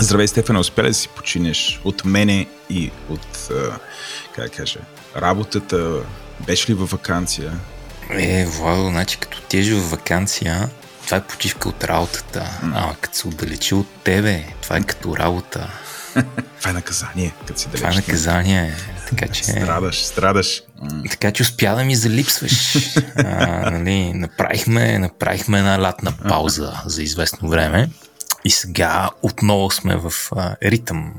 Здравей, Стефане, успя ли да си починеш от мене и от, как кажа, работата? Беше ли във вакансия? Е, Владо, значи като тежи във вакансия, това е почивка от работата. Mm. А като се отдалечи от тебе, това е като работа. това е наказание, като си далеч. Това е наказание. Така че... Страдаш, страдаш. Така че успя да ми залипсваш. а, нали, направихме, направихме една лятна пауза за известно време. И сега отново сме в а, ритъм.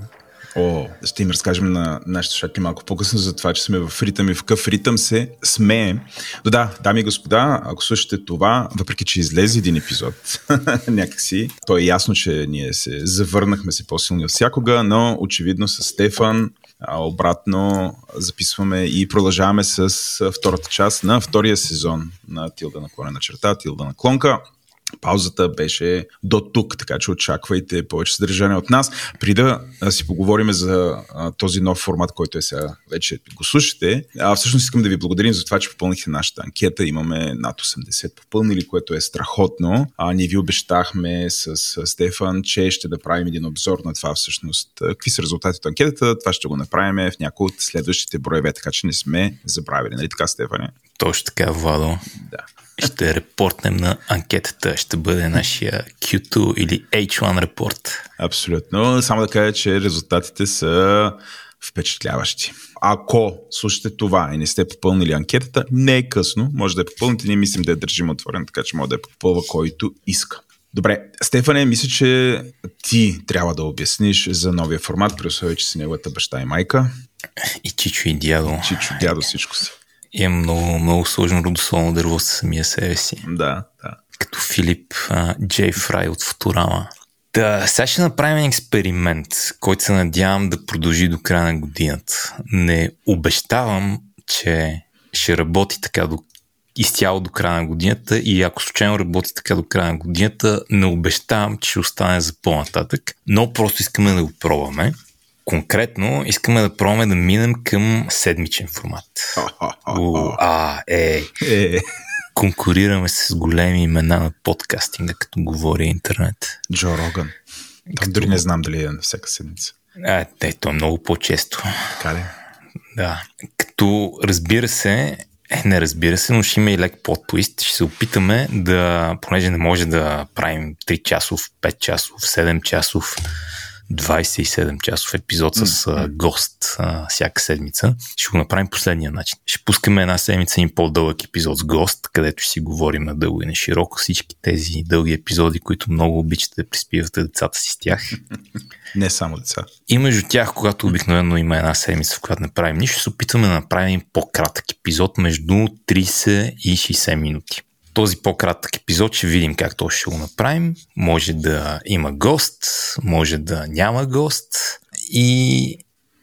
О, ще им разкажем на нашите слушатели малко по-късно за това, че сме в ритъм и в какъв ритъм се смеем. Но да, дами и господа, ако слушате това, въпреки че излезе един епизод някакси, то е ясно, че ние се завърнахме се по-силни от всякога, но очевидно с Стефан обратно записваме и продължаваме с втората част на втория сезон на Тилда наклонена черта, Тилда наклонка. Паузата беше до тук, така че очаквайте повече съдържание от нас. При да си поговорим за а, този нов формат, който е сега вече го слушате, а, всъщност искам да ви благодарим за това, че попълнихте нашата анкета. Имаме над 80 попълнили, което е страхотно. А, ние ви обещахме с, с Стефан, че ще да правим един обзор на това всъщност. Какви са резултатите от анкетата? Това ще го направим в някои от следващите броеве, така че не сме забравили. Нали така, Стефане? Точно така, Владо. Да ще репортнем на анкетата. Ще бъде нашия Q2 или H1 репорт. Абсолютно. Само да кажа, че резултатите са впечатляващи. Ако слушате това и не сте попълнили анкетата, не е късно. Може да я попълните. Ние мислим да я държим отворен, така че може да я попълва който иска. Добре, Стефане, мисля, че ти трябва да обясниш за новия формат, при условие, че си неговата баща и майка. И Чичо и дядо. Чичо, дядо, всичко си. И е много, много сложно родословно дърво със самия себе си. Да, да. Като Филип а, Джей Фрай от Футурама. Да, сега ще направим експеримент, който се надявам да продължи до края на годината. Не обещавам, че ще работи така до, изцяло до края на годината и ако случайно работи така до края на годината, не обещавам, че ще остане за по-нататък, но просто искаме да го пробваме. Конкретно искаме да пробваме да минем към седмичен формат. У, а, е. е. Конкурираме с големи имена на подкастинга, като говори интернет. Джо Роган. Като... Дори не знам дали е на всяка седмица. А, те, то е много по-често. Така ли? Да. Като разбира се, е, не разбира се, но ще има и лек подтвист. Ще се опитаме да, понеже не може да правим 3 часов, 5 часов, 7 часов 27 часов епизод с mm-hmm. гост а, всяка седмица. Ще го направим последния начин. Ще пускаме една седмица и по-дълъг епизод с гост, където ще си говорим на дълго и на широко всички тези дълги епизоди, които много обичате да приспивате децата си с тях. Не само деца. И между тях, когато обикновено има една седмица, в която не правим нищо, се опитваме да направим по-кратък епизод между 30 и 60 минути този по-кратък епизод ще видим как то ще го направим. Може да има гост, може да няма гост и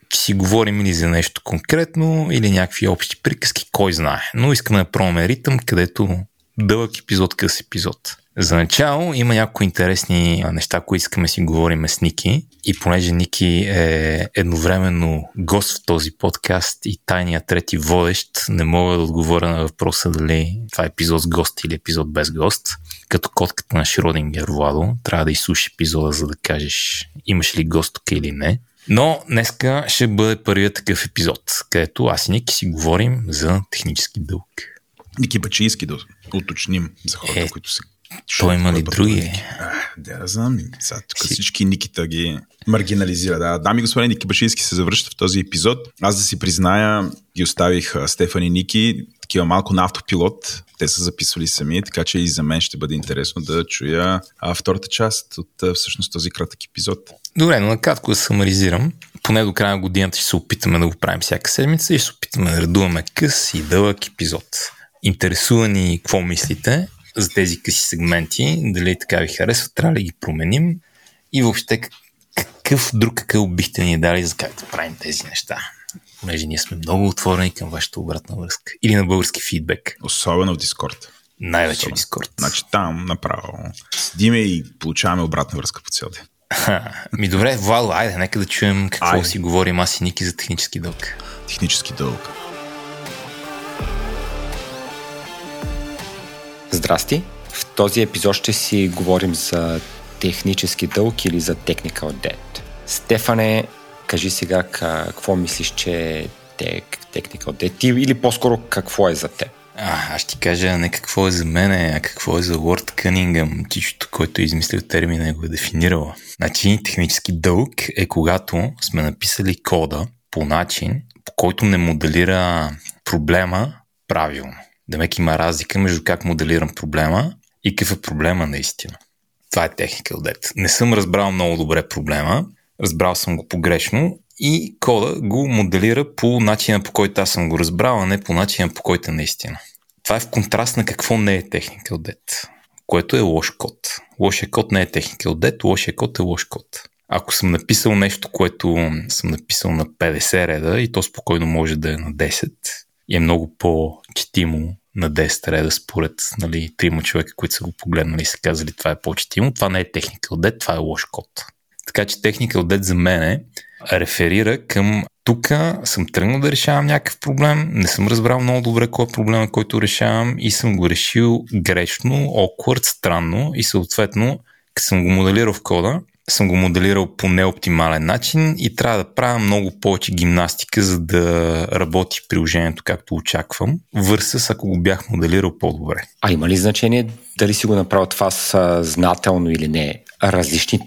че си говорим или за нещо конкретно, или някакви общи приказки, кой знае. Но искаме да пробваме ритъм, където дълъг епизод, къс епизод. За начало има някои интересни неща, които искаме си говорим с Ники. И понеже Ники е едновременно гост в този подкаст и тайният трети водещ, не мога да отговоря на въпроса дали това е епизод с гост или епизод без гост. Като котката на Шродингер Владо, трябва да изслушаш епизода, за да кажеш имаш ли гост тук или не. Но днеска ще бъде първият такъв епизод, където аз и Ники си говорим за технически дълг. Ники Бачийски да уточним за хората, е, които се той има ли други? Да, да знам. Сега, тук си... всички Никита ги маргинализира. Да. Дами и господа, Ники Башийски се завръща в този епизод. Аз да си призная, ги оставих Стефан и Ники такива малко на автопилот. Те са записвали сами, така че и за мен ще бъде интересно да чуя а, втората част от всъщност този кратък епизод. Добре, но накратко да самаризирам. Поне до края на годината ще се опитаме да го правим всяка седмица и ще се опитаме да редуваме къс и дълъг епизод. Интересува ни какво мислите за тези къси сегменти, дали така ви харесват, трябва да ги променим и въобще какъв друг какъв бихте ни дали за как да правим тези неща. Понеже ние сме много отворени към вашата обратна връзка. Или на български фидбек. Особено в Дискорд. Най-вече в Дискорд. Значи там направо седиме и получаваме обратна връзка по цял ден. Ми добре, Вало, айде, нека да чуем какво айде. си говорим аз и Ники за технически дълг. Технически дълг. Здрасти! В този епизод ще си говорим за технически дълг или за technical debt. Стефане, кажи сега какво мислиш, че е technical debt или по-скоро какво е за теб? А, аз ти кажа не какво е за мен, а какво е за Лорд Кънингъм, тичото, който е измислил термина и го е дефинирала. Значи, технически дълг е когато сме написали кода по начин, по който не моделира проблема правилно. Демек има разлика между как моделирам проблема и какъв е проблема наистина. Това е technical debt. Не съм разбрал много добре проблема, разбрал съм го погрешно и кода го моделира по начина по който аз съм го разбрал, а не по начина по който е наистина. Това е в контраст на какво не е technical debt, което е лош код. Лошия код не е technical debt, лошия код е лош код. Ако съм написал нещо, което съм написал на 50 реда и то спокойно може да е на 10 е много по-четимо на 10 реда според нали, трима човека, които са го погледнали и са казали това е по-четимо, това не е technical debt, това е лош код. Така че technical debt за мен е реферира към тук съм тръгнал да решавам някакъв проблем, не съм разбрал много добре кой е проблема, който решавам и съм го решил грешно, awkward, странно и съответно, като съм го моделирал в кода, съм го моделирал по неоптимален начин и трябва да правя много повече гимнастика, за да работи приложението както очаквам, върса ако го бях моделирал по-добре. А има ли значение дали си го направил това съзнателно или не? Различни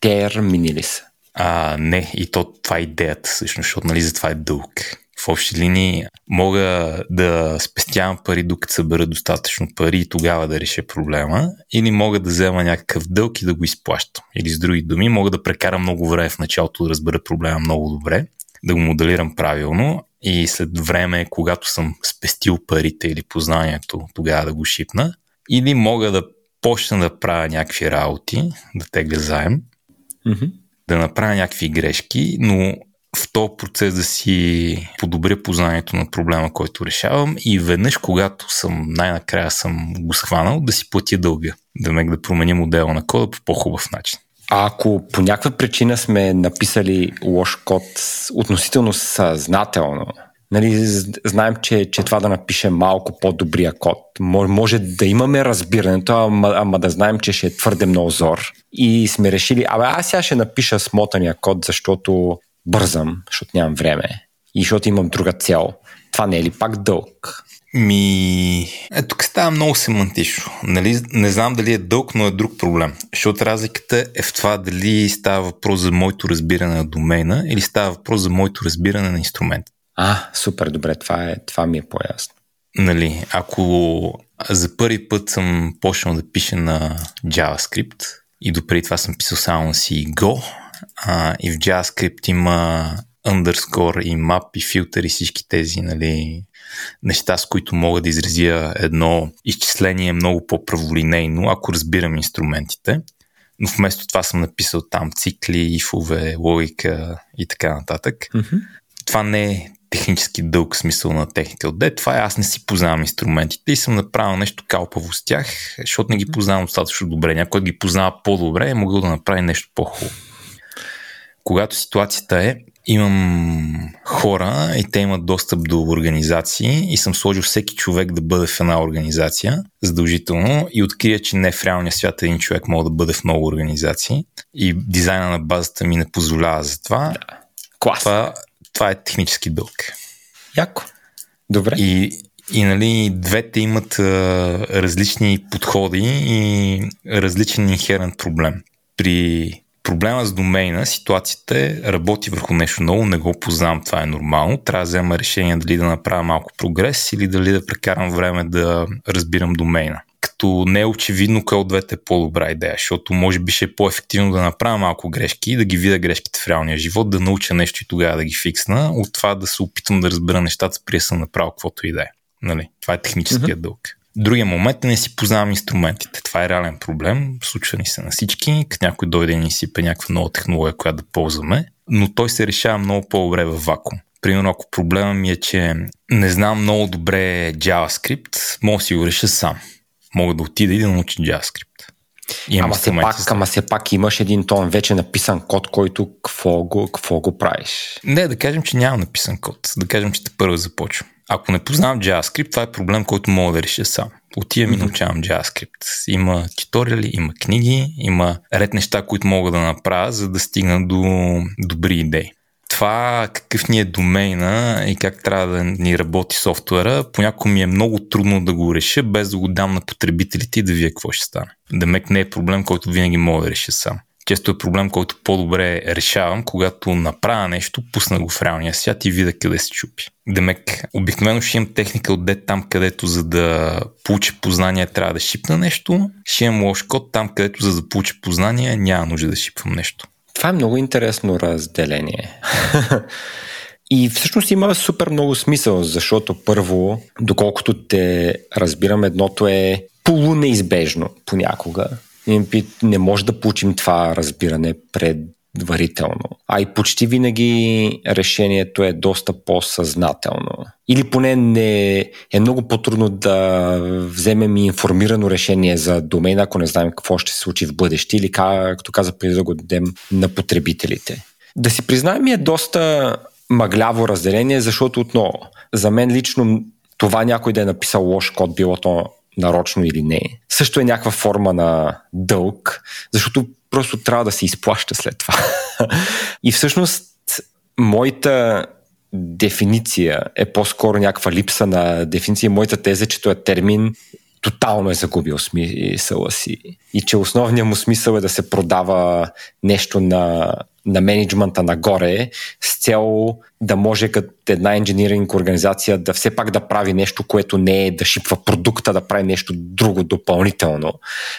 термини ли са? А, не, и то това е идеята всъщност, защото нали за това е дълг. В общи линии мога да спестявам пари, докато събера достатъчно пари и тогава да реша проблема, или мога да взема някакъв дълг и да го изплащам. Или с други думи, мога да прекарам много време в началото да разбера проблема много добре, да го моделирам правилно и след време, когато съм спестил парите или познанието, тогава да го шипна. Или мога да почна да правя някакви работи, да тегля заем, mm-hmm да направя някакви грешки, но в този процес да си подобря познанието на проблема, който решавам и веднъж, когато съм най-накрая съм го схванал, да си платя дълга. Да ме да променя модела на кода по по-хубав начин. А ако по някаква причина сме написали лош код относително съзнателно, нали, знаем, че, че това да напишем малко по-добрия код. Може да имаме разбирането, ама, ама да знаем, че ще е твърде много зор. И сме решили, абе аз сега ще напиша смотания код, защото бързам, защото нямам време и защото имам друга цел. Това не е ли пак дълг? Ми, е, тук става много семантично. Нали? Не знам дали е дълг, но е друг проблем. Защото разликата е в това дали става въпрос за моето разбиране на домейна или става въпрос за моето разбиране на инструмента. А, супер, добре, това, е, това ми е по-ясно. Нали, ако за първи път съм почнал да пиша на JavaScript и допреди това съм писал само на си Go а, и в JavaScript има underscore и map и филтър и всички тези нали, неща, с които мога да изразя едно изчисление много по-праволинейно, ако разбирам инструментите. Но вместо това съм написал там цикли, ифове, логика и така нататък. Mm-hmm. Това не е технически дълг смисъл на Technical Debt. Това е аз не си познавам инструментите и съм направил нещо калпаво с тях, защото не ги познавам достатъчно добре. Някой ги познава по-добре и могъл да направи нещо по-хубаво. Когато ситуацията е, имам хора и те имат достъп до организации и съм сложил всеки човек да бъде в една организация задължително и открия, че не в реалния свят един човек може да бъде в много организации и дизайна на базата ми не позволява за това. Да. Клас. Това това е технически дълг. Яко. Добре. И, и нали, двете имат а, различни подходи и различен инхерент проблем. При проблема с домейна, ситуацията е работи върху нещо ново, не го познавам, това е нормално. Трябва да взема решение дали да направя малко прогрес или дали да прекарам време да разбирам домейна като не е очевидно кой от двете е по-добра идея, защото може би ще е по-ефективно да направя малко грешки, да ги видя грешките в реалния живот, да науча нещо и тогава да ги фиксна, от това да се опитам да разбера нещата, при да съм направил каквото и да е. Нали? Това е техническият mm-hmm. дълг. Другия момент е не си познавам инструментите. Това е реален проблем. Случва ни се на всички. Като някой дойде и ни сипе някаква нова технология, която да ползваме, но той се решава много по-добре в вакуум. Примерно, ако проблема ми е, че не знам много добре JavaScript, мога да си го реша сам мога да отида и да науча JavaScript. ама все, пак, ама все пак имаш един тон вече написан код, който какво го, какво го правиш? Не, да кажем, че няма написан код. Да кажем, че те първо започвам. Ако не познавам JavaScript, това е проблем, който мога да реша сам. Отивам и научавам JavaScript. Има туториали, има книги, има ред неща, които мога да направя, за да стигна до добри идеи. Това какъв ни е домейна и как трябва да ни работи софтуера, понякога ми е много трудно да го реша, без да го дам на потребителите и да вие какво ще стане. Демек не е проблем, който винаги мога да реша сам често е проблем, който по-добре решавам, когато направя нещо, пусна го в реалния свят и видя къде се чупи. Демек, обикновено ще имам техника отде там, където за да получи познание трябва да шипна нещо, ще имам лош код там, където за да получи познание няма нужда да шипвам нещо. Това е много интересно разделение. И всъщност има супер много смисъл, защото първо, доколкото те разбирам, едното е полунеизбежно понякога. Не може да получим това разбиране предварително. А и почти винаги решението е доста по-съзнателно. Или поне не е много по-трудно да вземем информирано решение за домена, ако не знаем какво ще се случи в бъдеще или както каза преди да го дадем на потребителите. Да си признаем е доста мъгляво разделение, защото отново, за мен лично това някой да е написал лош код, било то нарочно или не, също е някаква форма на дълг, защото просто трябва да се изплаща след това. И всъщност моята дефиниция е по-скоро някаква липса на дефиниция. Моята теза е, че е термин тотално е загубил смисъла си. И че основният му смисъл е да се продава нещо на, на менеджмента нагоре с цел да може като една инженеринг организация да все пак да прави нещо, което не е да шипва продукта, да прави нещо друго допълнително.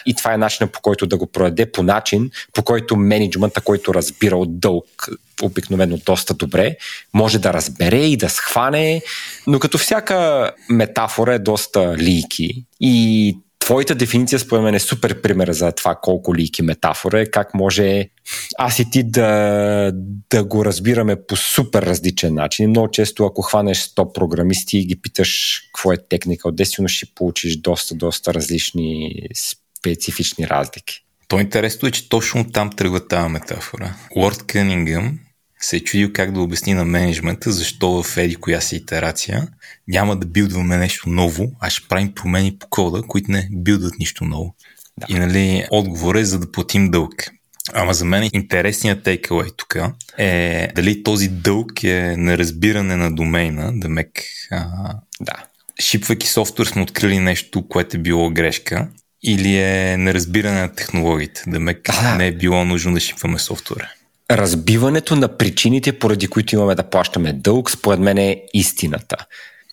И това е начинът по който да го продаде по начин, по който менеджмента, който разбира от дълг обикновено доста добре, може да разбере и да схване, но като всяка метафора е доста лийки и твоята дефиниция според мен е супер пример за това колко лийки метафора е, как може аз и ти да, да го разбираме по супер различен начин. Много често, ако хванеш 100 програмисти и ги питаш какво е техника от действено, ще получиш доста, доста различни специфични разлики. То интересно е, че точно там тръгва тази метафора. Лорд Кънингъм се е чудил как да обясни на менеджмента защо в еди коя си итерация няма да билдваме нещо ново, а ще правим промени по кода, които не билдват нищо ново. Да. И нали, отговор е за да платим дълг. Ама за мен интересният тейкъвей тук е дали този дълг е неразбиране на домейна, да мек... А, да. Шипвайки софтуер сме открили нещо, което е било грешка, или е неразбиране на технологиите, да да. не е било нужно да шипваме софтуера разбиването на причините, поради които имаме да плащаме дълг, според мен е истината.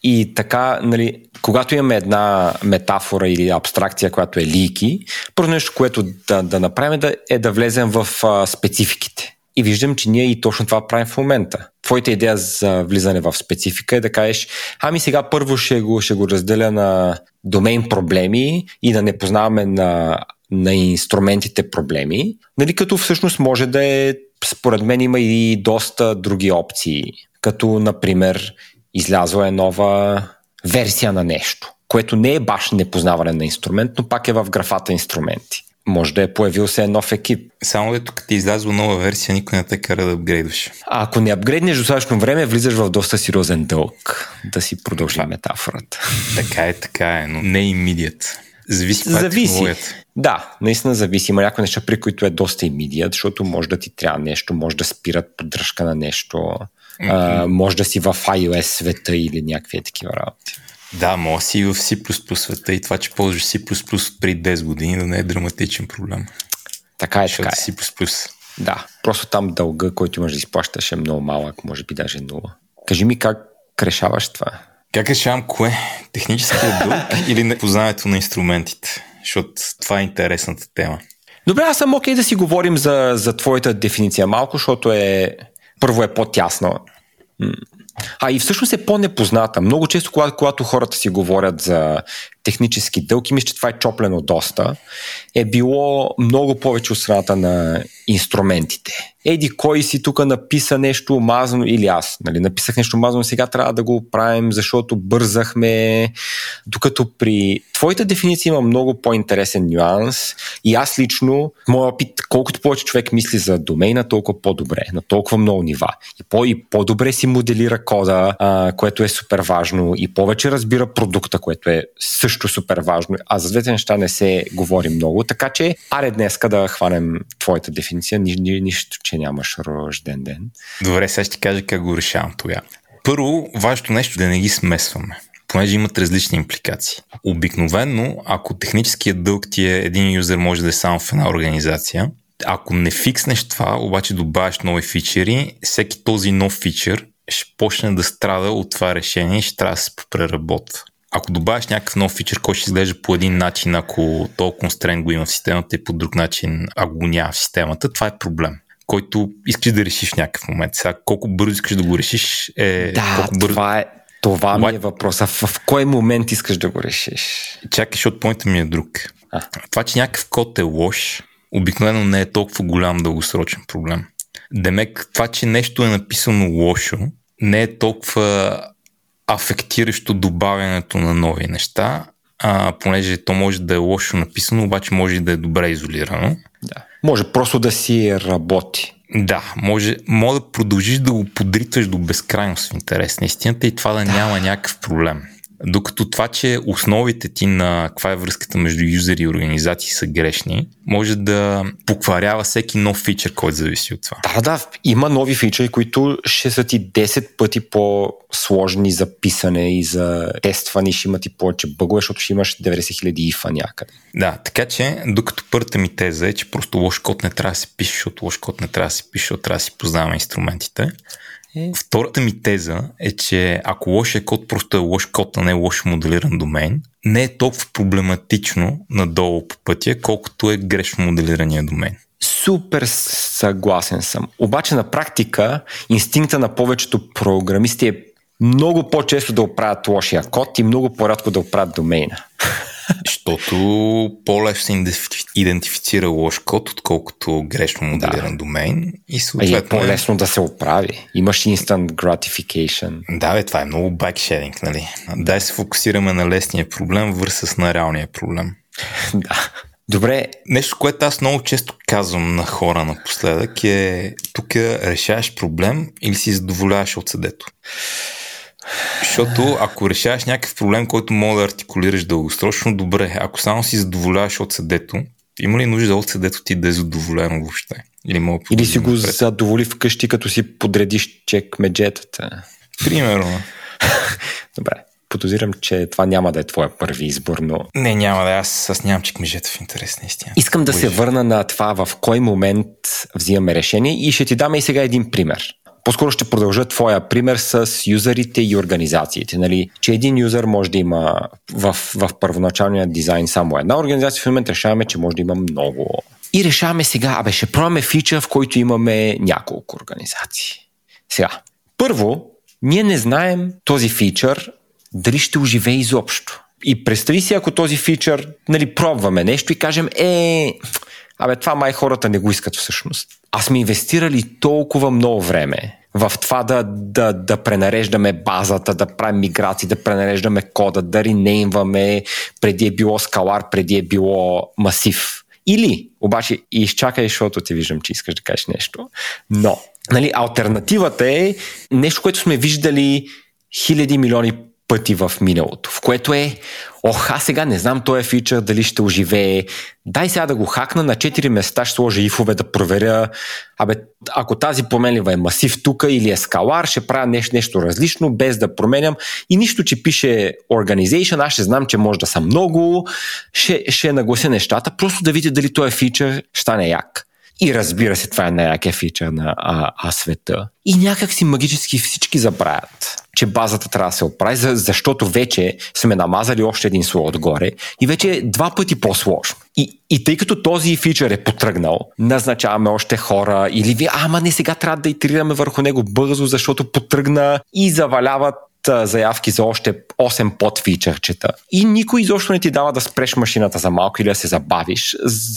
И така, нали, когато имаме една метафора или абстракция, която е лики, първо нещо, което да, да направим да, е да влезем в а, спецификите. И виждам, че ние и точно това правим в момента. Твоята идея за влизане в специфика е да кажеш, ами сега първо ще го, ще го разделя на домейн проблеми и да не познаваме на, на инструментите проблеми, нали, като всъщност може да е според мен има и доста други опции, като например излязла е нова версия на нещо, което не е баш непознаване на инструмент, но пак е в графата инструменти. Може да е появил се нов екип. Само дето като ти излязла нова версия, никой не те кара да апгрейдваш. А ако не апгрейднеш достатъчно време, влизаш в доста сериозен дълг. Да си продължи метафората. Така е, така е, но не имидият. Зависи. Е зависи. Да, наистина зависи. Има някои неща, при които е доста имидият, защото може да ти трябва нещо, може да спират поддръжка на нещо, mm-hmm. а, може да си в iOS света или някакви такива работи. Да, може си и в C++ света и това, че ползваш C++ при 10 години да не е драматичен проблем. Така е, така е. C++. Да, просто там дълга, който имаш да изплащаш е много малък, може би даже нула. Кажи ми как решаваш това? Как решавам кое? Техническия дълг или непознаването на инструментите? Защото това е интересната тема. Добре, аз съм окей okay да си говорим за, за твоята дефиниция малко, защото е първо е по-тясно. А и всъщност е по-непозната. Много често, когато, когато хората си говорят за технически дълг и мисля, че това е чоплено доста, е било много повече от страната на инструментите. Еди, кой си тук написа нещо мазано или аз, нали, написах нещо мазано, сега трябва да го правим, защото бързахме. Докато при твоята дефиниция има много по-интересен нюанс и аз лично, моят опит, колкото повече човек мисли за домейна, толкова по-добре, на толкова много нива. И, по- и по-добре си моделира кода, а, което е супер важно, и повече разбира продукта, което е също супер важно. А за двете неща не се говори много, така че аре днеска да хванем твоята дефиниция, ни, ни, нищо, че нямаш рожден ден. Добре, сега ще кажа как го решавам тогава. Първо, важното нещо да не ги смесваме понеже имат различни импликации. Обикновенно, ако техническият дълг ти е един юзер може да е само в една организация, ако не фикснеш това, обаче добавяш нови фичери, всеки този нов фичър ще почне да страда от това решение и ще трябва да се преработва. Ако добавиш някакъв нов фичър, който ще изглежда по един начин, ако то констрен го има в системата и по друг начин, ако го няма в системата, това е проблем който искаш да решиш в някакъв момент. Сега, колко бързо искаш да го решиш е... Да, колко бързо... това е, това ми е въпроса. В, в кой момент искаш да го решиш? Чакай, защото поинта ми е друг. А. Това, че някакъв код е лош, обикновено не е толкова голям дългосрочен проблем. Демек, това, че нещо е написано лошо, не е толкова афектиращо добавянето на нови неща, а, понеже то може да е лошо написано, обаче може и да е добре изолирано. Да. Може просто да си работи. Да, може, може да продължиш да го подритваш до безкрайност в интерес на истината и това да, да. няма някакъв проблем. Докато това, че основите ти на каква е връзката между юзери и организации са грешни, може да покварява всеки нов фичър, който зависи от това. Да, да, има нови фичъри, които ще са ти 10 пъти по-сложни за писане и за тестване ще имат и повече бъгове, защото ще имаш 90 хиляди ифа някъде. Да, така че, докато първата ми теза е, че просто лош код не трябва да се пише, защото лош код не трябва да се пише, защото трябва да си познаваме инструментите. Е. Втората ми теза е, че ако лошия код просто е лош код, а не е лош моделиран домен, не е толкова проблематично надолу по пътя, колкото е грешно моделирания домен. Супер съгласен съм. Обаче на практика инстинкта на повечето програмисти е много по-често да оправят лошия код и много по-рядко да оправят домейна. Защото по-лесно се идентифицира лош код, отколкото грешно моделиран да. домейн. И съответно... е по-лесно да се оправи. Имаш instant gratification. Да, бе, това е много бакшеринг, нали? Дай се фокусираме на лесния проблем върсъс на реалния проблем. да. Добре. Нещо, което аз много често казвам на хора напоследък е тук решаваш проблем или си задоволяваш от съдето. Защото ако решаваш някакъв проблем, който мога да артикулираш дългосрочно, добре. Ако само си задоволяваш от съдето, има ли нужда от съдето ти да е задоволено въобще? Или, мога Или си го напред? задоволи вкъщи, като си подредиш чек меджетата. Примерно. добре. Подозирам, че това няма да е твоя първи избор, но... Не, няма да. Аз, аз нямам чекмежета в интерес, наистина. Искам да Боже. се върна на това в кой момент взимаме решение и ще ти дам и сега един пример по-скоро ще продължа твоя пример с юзерите и организациите. Нали? Че един юзер може да има в, в първоначалния дизайн само една организация, в момента решаваме, че може да има много. И решаваме сега, абе ще пробваме фича, в който имаме няколко организации. Сега, първо, ние не знаем този фичър дали ще оживее изобщо. И представи си, ако този фичър, нали, пробваме нещо и кажем, е, абе, това май хората не го искат всъщност. Аз сме инвестирали толкова много време в това да, да, да пренареждаме базата, да правим миграции, да пренареждаме кода, да ренеймваме, преди е било скалар, преди е било масив. Или, обаче, изчакай, защото ти виждам, че искаш да кажеш нещо. Но, нали, альтернативата е нещо, което сме виждали хиляди милиони пъти в миналото, в което е, ох, аз сега не знам този фичър дали ще оживее, дай сега да го хакна на 4 места, ще сложа ифове да проверя, абе, ако тази променлива е масив тук или е скалар, ще правя нещо, нещо различно, без да променям. И нищо, че пише organization, аз ще знам, че може да са много, ще, ще наглася нещата, просто да видя дали този фичър ще стане як. И разбира се, това е най-якия фичър на а, а света. И някак си магически всички забравят, че базата трябва да се оправи, защото вече сме намазали още един слой отгоре и вече е два пъти по-сложно. И, и тъй като този фичър е потръгнал, назначаваме още хора или ви, ама не сега трябва да итерираме върху него бързо, защото потръгна и заваляват заявки за още 8 подфичърчета и никой изобщо не ти дава да спреш машината за малко или да се забавиш,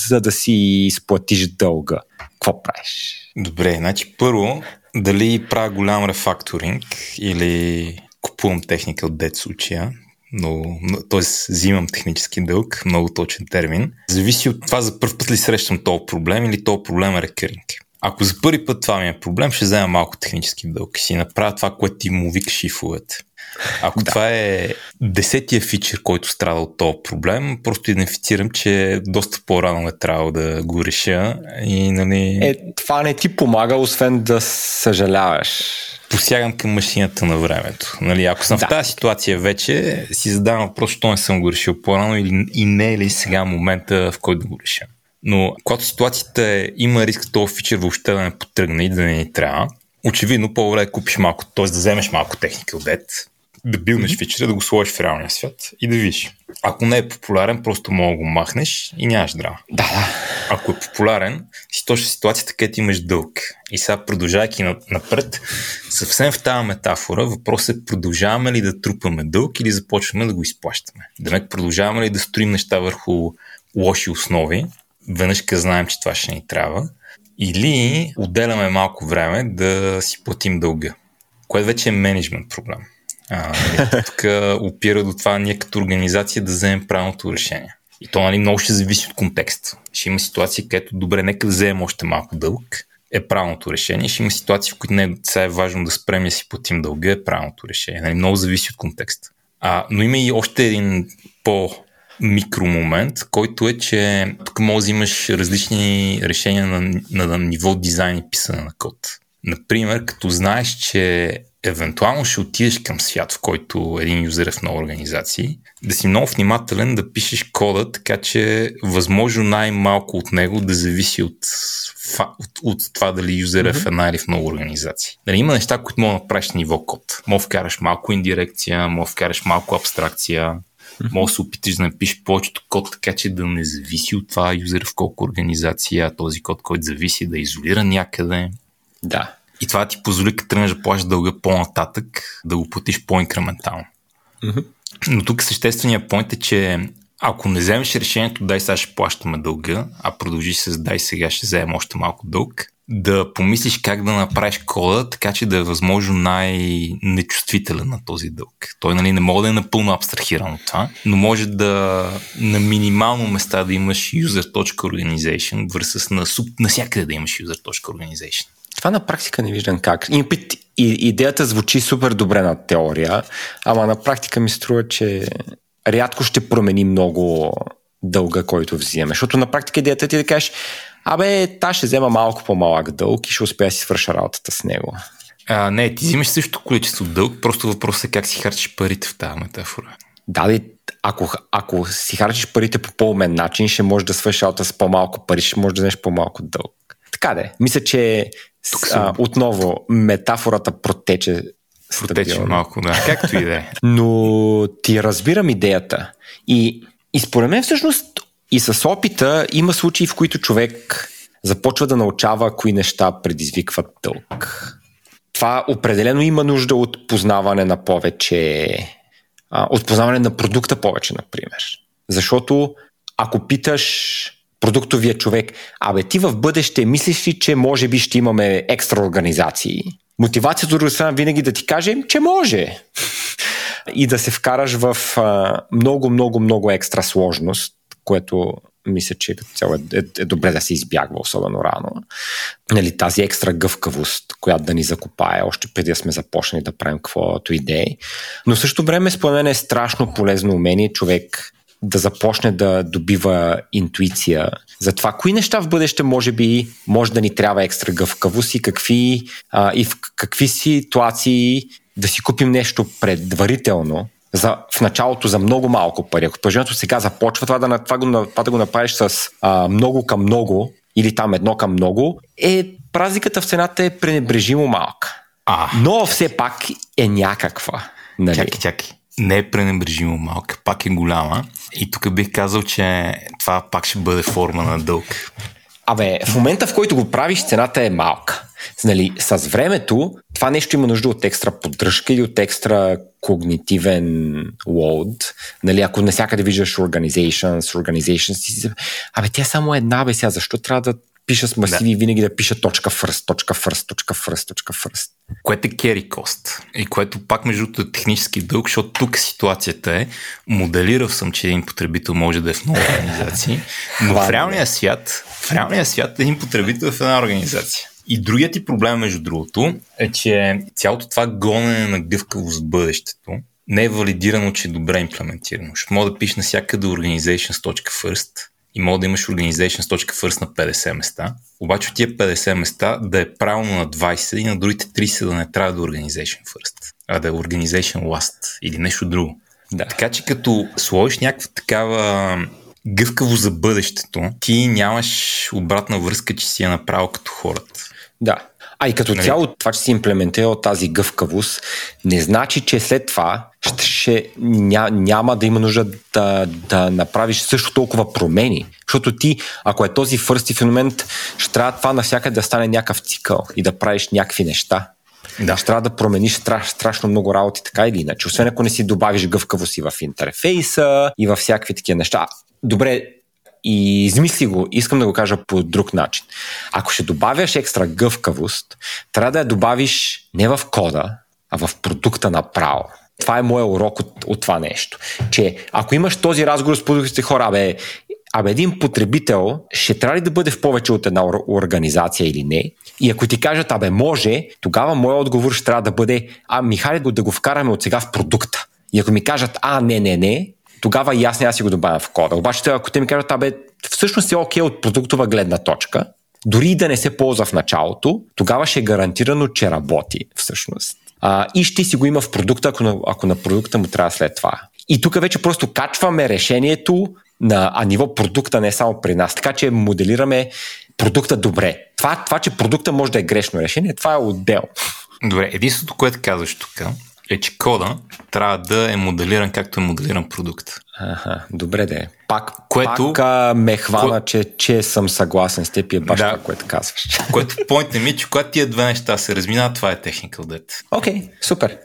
за да си изплатиш дълга. Какво правиш? Добре, значи първо, дали правя голям рефакторинг или купувам техника от дет случая, но, т.е. взимам технически дълг, много точен термин. Зависи от това за първ път ли срещам този проблем или този проблем е рекъринг. Ако за първи път това ми е проблем, ще взема малко технически дълг си направя това, което ти му викаш шифовете. Ако да. това е десетия фичър, който страда от този проблем, просто идентифицирам, че доста по-рано е трябвало да го реша и нали... Е, това не ти помага, освен да съжаляваш. Посягам към машината на времето. Нали, ако съм да. в тази ситуация вече, си задавам въпрос, що не съм го решил по-рано или, и не е ли сега момента, в който да го реша. Но когато ситуацията е, има риск този фичър въобще да не потръгне и да не ни трябва, очевидно по-добре да купиш малко, т.е. да вземеш малко техника дет, да билнеш mm-hmm. фичера, да го сложиш в реалния свят и да видиш. Ако не е популярен, просто мога да го махнеш и нямаш драма. Да, да. Ако е популярен, си точно ситуацията, където имаш дълг. И сега, продължавайки напред, съвсем в тази метафора, въпросът е продължаваме ли да трупаме дълг или започваме да го изплащаме. Демек, продължаваме ли да строим неща върху лоши основи, веднъж като знаем, че това ще ни трябва, или отделяме малко време да си платим дълга, което вече е менеджмент проблем. А, тук опира до това ние като организация да вземем правилното решение. И то нали, много ще зависи от контекста. Ще има ситуации, където добре, нека да вземем още малко дълг, е правилното решение. Ще има ситуации, в които не сега е важно да спрем и си платим дълга, е правилното решение. Нали, много зависи от контекста. А, но има и още един по микромомент, който е, че тук може да имаш различни решения на, на, на ниво дизайн и писане на код. Например, като знаеш, че евентуално ще отидеш към свят, в който един юзер е в много организации, да си много внимателен да пишеш кода, така че възможно най-малко от него да зависи от, от, от това дали юзер е в една или в много организации. Дали има неща, които мога да направиш ниво код. Мога да вкараш малко индирекция, мога да вкараш малко абстракция, може да се опиташ да напишеш повечето код, така че да не зависи от това юзер в колко организация, този код, който зависи да изолира някъде. Да. И това ти позволи, като тръгнеш да плащаш дълга по-нататък, да го платиш по-инкрементално. Mm-hmm. Но тук същественият point е, че ако не вземеш решението дай сега ще плащаме дълга, а продължиш с дай сега ще вземем още малко дълг, да помислиш как да направиш кода, така че да е възможно най-нечувствителен на този дълг. Той нали, не може да е напълно абстрахиран от това, но може да на минимално места да имаш user.organization versus на суб, насякъде да имаш user.organization. Това на практика не виждам как. И, идеята звучи супер добре на теория, ама на практика ми струва, че рядко ще промени много дълга, който взимаме. Защото на практика идеята ти е да кажеш, абе, та ще взема малко по-малък дълг и ще успея да си свърша работата с него. А, не, ти взимаш също количество дълг, просто въпросът е как си харчиш парите в тази метафора. Да, ли, ако, ако си харчиш парите по по-умен начин, ще можеш да свършиш работа с по-малко пари, ще можеш да вземеш по-малко дълг. Така де. Мисля, че Тук а, отново метафората протече Протече малко, да. Както и да е. Но ти разбирам идеята. И, и според мен всъщност и с опита има случаи, в които човек започва да научава кои неща предизвикват дълг. Това определено има нужда от познаване на повече, от познаване на продукта повече, например. Защото ако питаш продуктовия човек, абе ти в бъдеще мислиш ли, че може би ще имаме екстра организации? Мотивацията от друга страна винаги да ти каже, че може. и да се вкараш в много, много, много екстра сложност, което мисля, че като цяло е, е, е добре да се избягва, особено рано. Нали, тази екстра гъвкавост, която да ни закопае, още преди да сме започнали да правим каквото идеи. Но също време, според мен е страшно полезно умение човек да започне да добива интуиция за това, кои неща в бъдеще може би може да ни трябва екстра гъвкавост и какви, а, и в какви ситуации да си купим нещо предварително, за, в началото за много малко пари. Ако положението сега започва това да, това, го, това да го направиш с а, много към много или там едно към много, е разликата в цената е пренебрежимо малка. А, Но все пак е някаква. Нали? Чакай, чакай не е пренебрежимо малка, пак е голяма. И тук бих казал, че това пак ще бъде форма на дълг. Абе, в момента в който го правиш, цената е малка. Нали, с времето това нещо има нужда от екстра поддръжка или от екстра когнитивен лоуд. Нали, ако навсякъде виждаш organizations, organizations, абе тя е само една, бе сега, защо трябва да пиша с масиви и винаги да пиша точка фърст, точка фърст, точка фърст, точка фърст. Което е carry cost. И което пак между е технически дълг, защото тук ситуацията е, моделирал съм, че един потребител може да е в много организации, но в реалния свят, в реалния свят един потребител е в една организация. И другият ти проблем, между другото, е, че цялото това гонене на гъвкавост в бъдещето не е валидирано, че е добре имплементирано. Ще мога да пишеш навсякъде organizations.first и мога да имаш organizations.first на 50 места, обаче от тия 50 места да е правилно на 20 и на другите 30 да не трябва да е organization first, а да е organization last или нещо друго. Да. Така че като сложиш някаква такава гъвкаво за бъдещето, ти нямаш обратна връзка, че си я направил като хората. Да. А и като нали? цяло това, че си имплементирал тази гъвкавост, не значи, че след това ще, ня, няма да има нужда да, да направиш също толкова промени. Защото ти, ако е този фърсти феномен, ще трябва това навсякъде да стане някакъв цикъл и да правиш някакви неща. Да. Ще трябва да промениш страш, страшно много работи, така или иначе. Освен ако не си добавиш гъвкавост и в интерфейса, и във всякакви такива неща. Добре, и измисли го, искам да го кажа по друг начин. Ако ще добавяш екстра гъвкавост, трябва да я добавиш не в кода, а в продукта направо. Това е моят урок от, от това нещо. Че ако имаш този разговор с продуктите хора, абе, абе един потребител ще трябва ли да бъде в повече от една организация или не? И ако ти кажат, абе може, тогава моят отговор ще трябва да бъде, а Михайле да го вкараме от сега в продукта. И ако ми кажат, а не, не, не, тогава и аз няма си го добавя в кода. Обаче, ако те ми кажат, абе, всъщност е окей от продуктова гледна точка, дори да не се ползва в началото, тогава ще е гарантирано, че работи всъщност. А, и ще си го има в продукта, ако на, ако на продукта му трябва след това. И тук вече просто качваме решението на а ниво продукта, не само при нас. Така че моделираме продукта добре. Това, това, че продукта може да е грешно решение, това е отдел. Добре, единството, което казваш тук, е, че кода трябва да е моделиран както е моделиран продукт. Ага, добре да е. Пак, което, пак ме хвана, ко... че, че съм съгласен с теб и е баш да, това, което казваш. Което поинт ми е, че когато тия две неща се разминават, това е technical debt. Окей, okay, супер.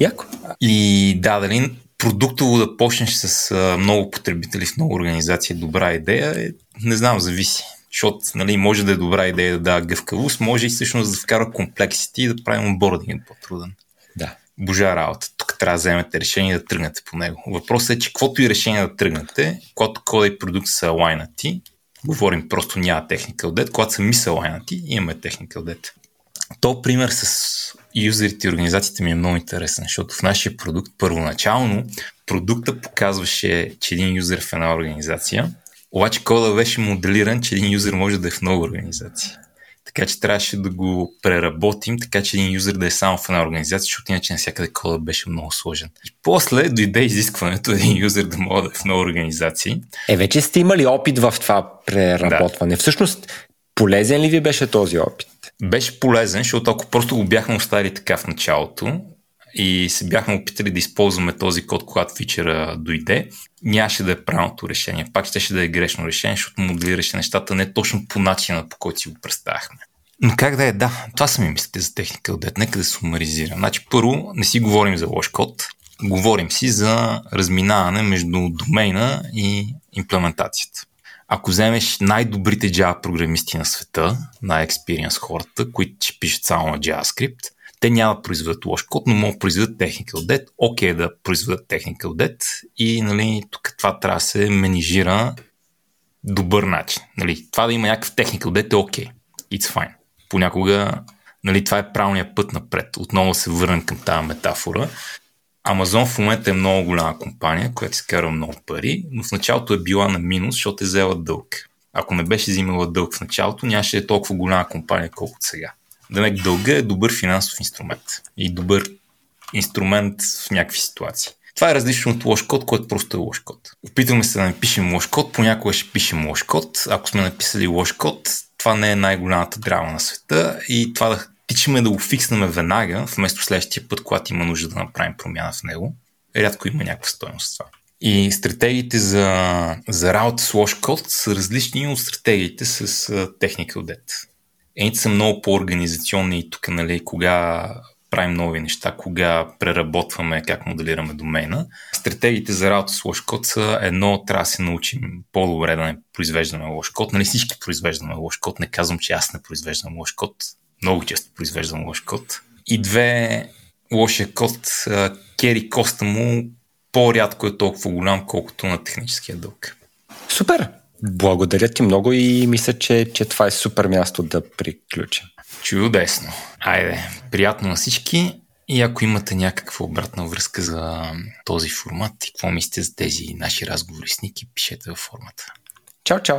Яко. И да, дали продуктово да почнеш с а, много потребители в много организации добра идея, е, не знам, зависи. Защото нали, може да е добра идея да дава гъвкавост, може и всъщност да вкара комплексити и да правим онбординг по-труден. Божа работа. Тук трябва да вземете решение да тръгнете по него. Въпросът е, че каквото и решение да тръгнете, когато кода и продукт са алайнати, говорим просто няма technical debt, когато са ми са алайнати, имаме technical debt. То пример с юзерите и организациите ми е много интересен, защото в нашия продукт първоначално продукта показваше, че един юзер е в една организация, обаче кода беше моделиран, че един юзер може да е в много организации. Така че трябваше да го преработим, така че един юзер да е само в една организация, защото иначе навсякъде кода беше много сложен. И после дойде изискването един юзер да може да е в много организации. Е, вече сте имали опит в това преработване. Да. Всъщност, полезен ли ви беше този опит? Беше полезен, защото ако просто го бяхме оставили така в началото, и се бяхме опитали да използваме този код, когато фичера дойде, нямаше да е правилното решение. Пак ще, да е грешно решение, защото моделираше нещата не точно по начина, по който си го представяхме. Но как да е, да, това са ми мислите за техника отдет. Нека да сумаризирам. Значи, първо, не си говорим за лош код, говорим си за разминаване между домейна и имплементацията. Ако вземеш най-добрите Java програмисти на света, на Experience хората, които ще пишат само на JavaScript, те няма да произведат лош код, но могат да произведат technical debt. Окей okay, да произведат technical debt и нали, тук това трябва да се менижира добър начин. Нали, това да има някакъв technical debt е окей. Okay. It's fine. Понякога нали, това е правилният път напред. Отново се върнем към тази метафора. Амазон в момента е много голяма компания, която се кара много пари, но в началото е била на минус, защото е взела дълг. Ако не беше взимала дълг в началото, нямаше да е толкова голяма компания, колкото сега. Демек дълга е добър финансов инструмент и добър инструмент в някакви ситуации. Това е различно от лош код, който просто е лош код. Опитваме се да напишем лош код, понякога ще пишем лош код. Ако сме написали лош код, това не е най-голямата драма на света и това да тичаме да го фикснем веднага, вместо следващия път, когато има нужда да направим промяна в него. Рядко има някаква стоеност това. И стратегиите за, за работа с лош код са различни от стратегиите с Technical Debt. Едните са много по-организационни тук, нали, кога правим нови неща, кога преработваме, как моделираме домена. Стратегиите за работа с лош код са едно, трябва да се научим по-добре да не произвеждаме лош код. Нали всички произвеждаме лош код, не казвам, че аз не произвеждам лош код. Много често произвеждам лош код. И две, лошия код, кери коста му по-рядко е толкова голям, колкото на техническия дълг. Супер! Благодаря ти много и мисля, че, че това е супер място да приключим. Чудесно. Айде, приятно на всички и ако имате някаква обратна връзка за този формат и какво мислите за тези наши разговори с Ники, пишете във формата. Чао, чао!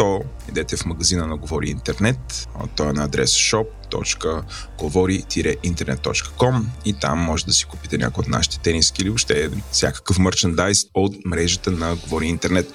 то идете в магазина на Говори Интернет. Той е на адрес shop www.govori-internet.com и там може да си купите някои от нашите тениски или въобще всякакъв мерчендайз от мрежата на Говори Интернет.